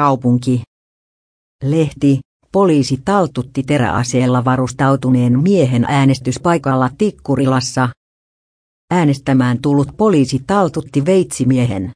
kaupunki. Lehti, poliisi taltutti teräaseella varustautuneen miehen äänestyspaikalla Tikkurilassa. Äänestämään tullut poliisi taltutti veitsimiehen.